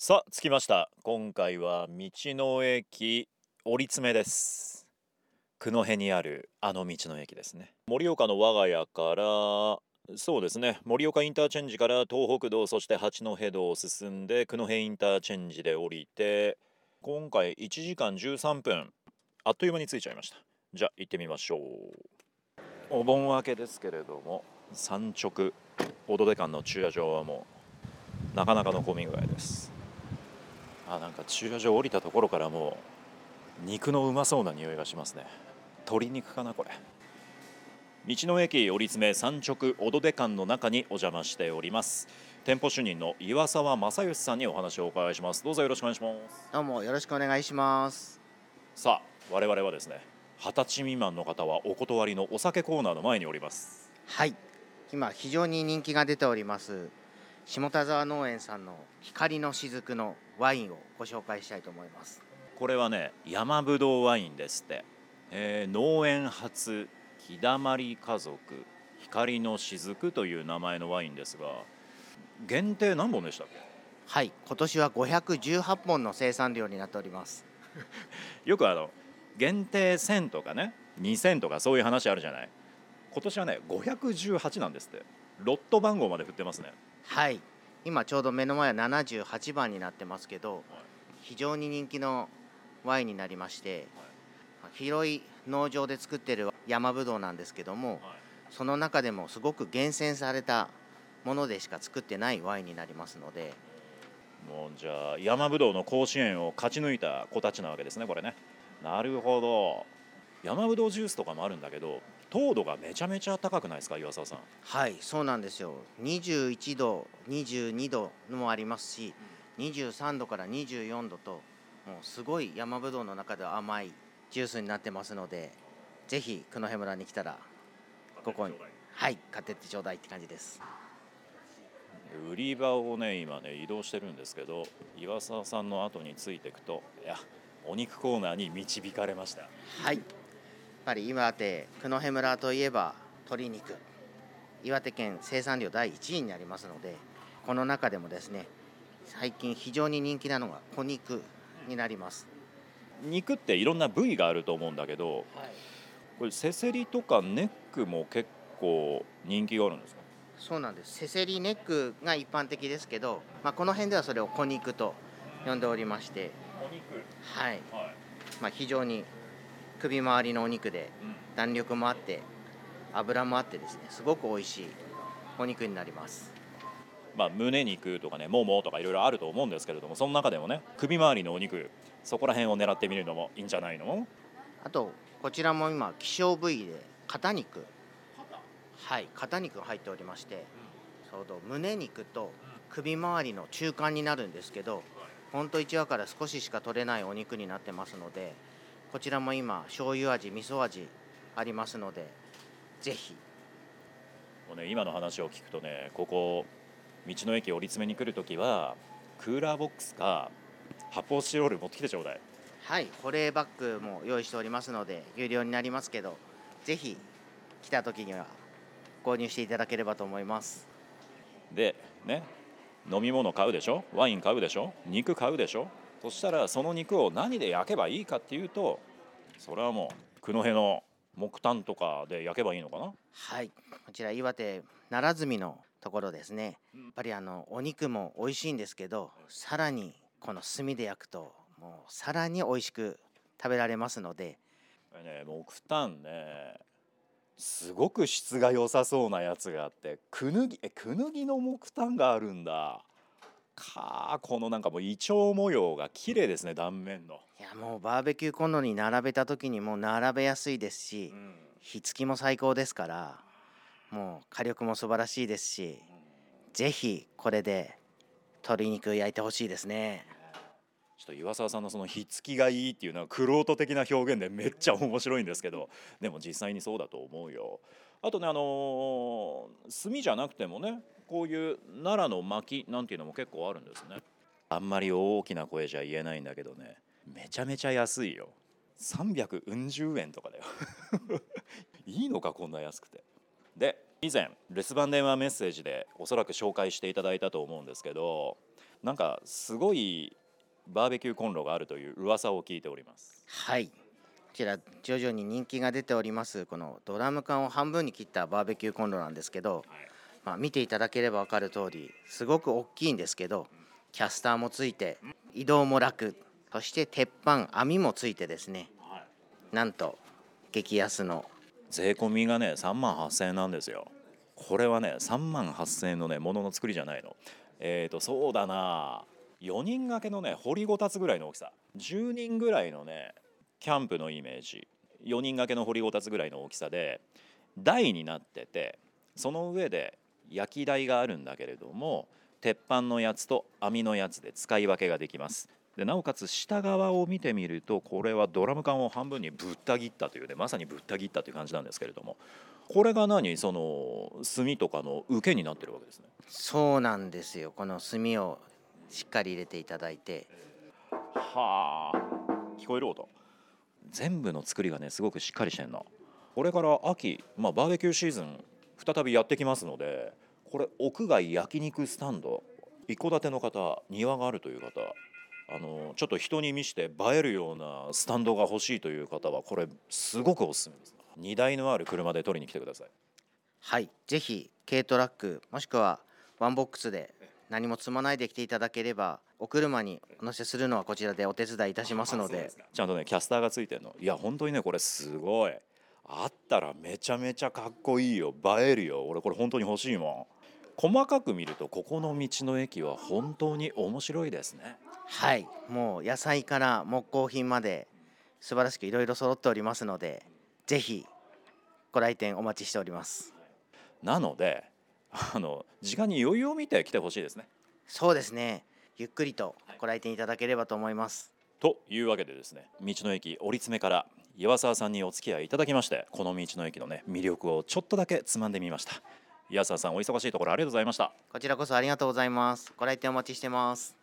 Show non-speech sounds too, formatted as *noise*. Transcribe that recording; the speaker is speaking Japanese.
さあ着きました。今回は道の駅折詰です。久野辺にあるあの道の駅ですね。盛岡の我が家からそうですね。盛岡インターチェンジから東北道そして八戸道を進んで久野辺インターチェンジで降りて今回1時間13分あっという間に着いちゃいました。じゃあ行ってみましょう。お盆明けですけれども山直オドデ間の駐車場はもうなかなかの混み具合です。あなんか駐車場降りたところからもう肉のうまそうな匂いがしますね。鶏肉かなこれ。道の駅折り詰め山直オドデ館の中にお邪魔しております。店舗主任の岩沢正義さんにお話をお伺いします。どうぞよろしくお願いします。どうもよろしくお願いします。さあ我々はですね二十歳未満の方はお断りのお酒コーナーの前におりますはい今非常に人気が出ております下田沢農園さんの光の雫のワインをご紹介したいと思います。これはね山ぶどうワインですって、えー農園初日だまり家族光の雫という名前のワインですが限定何本でしたっはい今年は518本の生産量になっております。け *laughs* よくあの限定1000とかね2000とかそういう話あるじゃない。今年はね518なんですって。ロット番号まで振ってますねはい。今ちょうど目の前は78番になってますけど非常に人気のワインになりまして広い農場で作ってる山ぶどうなんですけどもその中でもすごく厳選されたものでしか作ってないワインになりますので。もうじゃあ山ぶどうの甲子園を勝ち抜いた子たちなわけですねこれね。なるほど。山ぶどうジュースとかもあるんだけど糖度がめちゃめちゃ高くないですか岩沢さん？はいそうなんですよ。21度22度もありますし23度から24度ともうすごい山ぶどうの中では甘いジュースになってますのでぜひ久野辺村に来たらここにはい買ってってちょうだいって感じです。売り場をね今ね移動してるんですけど岩沢さんの後についていくといやお肉コーナーに導かれました。はいぱり岩手久野辺村といえば鶏肉岩手県生産量第1位になりますのでこの中でもですね最近非常に人気なのが小肉になります。肉っていろんな部位があると思うんだけどこれせせりとかネックも結構人気があるんですか？そうなんです。せせりネックが一般的ですけど、まあ、この辺ではそれを小肉と呼んでおりまして、お肉。はい。はい、まあ、非常に首周りのお肉で弾力もあって脂もあってですねすごく美味しいお肉になります。まあ、胸肉とかねももとかいろいろあると思うんですけれどもその中でもね首周りのお肉そこら辺を狙ってみるのもいいんじゃないの？あとこちらも今希少部位で肩肉。はい肩肉が入っておりましてちょうど胸肉と首周りの中間になるんですけどほんと1羽から少ししか取れないお肉になってますのでこちらも今醤油味味噌味ありますのでぜひ。もうね今の話を聞くとねここ道の駅折り詰めに来るときはクーラーボックスか発泡スチロール持ってきてちょうだい。はい保冷バッグも用意しておりますので有料になりますけどぜひ来た時には購入していただければと思います。でね飲み物買うでしょ？ワイン買うでしょ？肉買うでしょ？そしたらその肉を何で焼けばいいかっていうとそれはもう久野辺の木炭とかで焼けばいいのかな？はいこちら岩手奈良住のところですね。やっぱりあのお肉も美味しいんですけどさらにこの炭で焼くともうさらに美味しく食べられますので。ね木炭ねすごく質が良さそうなやつがあってクヌギえクヌギの木炭があるんだかあこのなんかもうイチョウ模様が綺麗ですね断面の、いやもうバーベキューコンロに並べた時にもう並べやすいですし火付きも最高ですからもう火力も素晴らしいですしぜひこれで鶏肉焼いてほしいですねちょっと岩沢さんのそのひっつきがいいっていうのは玄人的な表現でめっちゃ面白いんですけどでも実際にそうだと思うよ。あとねあのー炭じゃなくてもねこういう奈良の薪なんていうのも結構あるんですね。あんまり大きな声じゃ言えないんだけどね。めちゃめちゃ安いよ。300うん十円とかだよ。*laughs* いいのかこんな安くて。で以前留守番電話メッセージでおそらく紹介していただいたと思うんですけどなんかすごいバーベキューコンロがあるという噂を聞いております。はい。こちら徐々に人気が出ておりますこのドラム缶を半分に切ったバーベキューコンロなんですけど、まあ、見ていただければ分かる通りすごく大きいんですけどキャスターもついて移動も楽そして鉄板網もついてですね。なんと激安の。税込みがね3万8000円なんですよ。これはね3万8000円のねものの作りじゃないの。えーとそうだな4人掛けのね掘りごたつぐらいの大きさ。10人ぐらいのねキャンプのイメージ。4人掛けの掘りごたつぐらいの大きさで台になっててその上で焼き台があるんだけれども鉄板のやつと網のやつで使い分けができます。でなおかつ下側を見てみるとこれはドラム缶を半分にぶった切ったというねまさにぶった切ったという感じなんですけれどもこれが何？その炭とかの受けになってるわけですね。そうなんですよ。この炭をしっかり入れていただいて。はあ。聞こえる音。全部の作りがねすごくしっかりしてんなこれから秋、まあ、バーベキューシーズン再びやってきますのでこれ屋外焼肉スタンド。一戸建ての方庭があるという方あのちょっと人に見して映えるようなスタンドが欲しいという方はこれすごくおすすめです。荷台のある車で取りに来てください。はい。ぜひ軽トラックもしくはワンボックスで何も積まないで来ていただければお車にお乗せするのはこちらでお手伝いいたしますので。ちゃんとねキャスターがついてるの。いや本当にねこれすごい。あったらめちゃめちゃかっこいいよ。映えるよ。俺これ本当に欲しいもん。細かく見るとここの道の駅は本当に面白いですね。はい。もう野菜から木工品まで素晴らしくいろいろ揃っておりますのでぜひご来店お待ちしております。なのであの時間に余裕を見て来てほしいですね。そうですね。ゆっくりとご来店いただければと思います。というわけでですね道の駅折り詰めから岩沢さんにお付き合いいただきましてこの道の駅のね魅力をちょっとだけつまんでみました。岩沢さんお忙しいところありがとうございました。こちらこそありがとうございます。ご来店お待ちしてます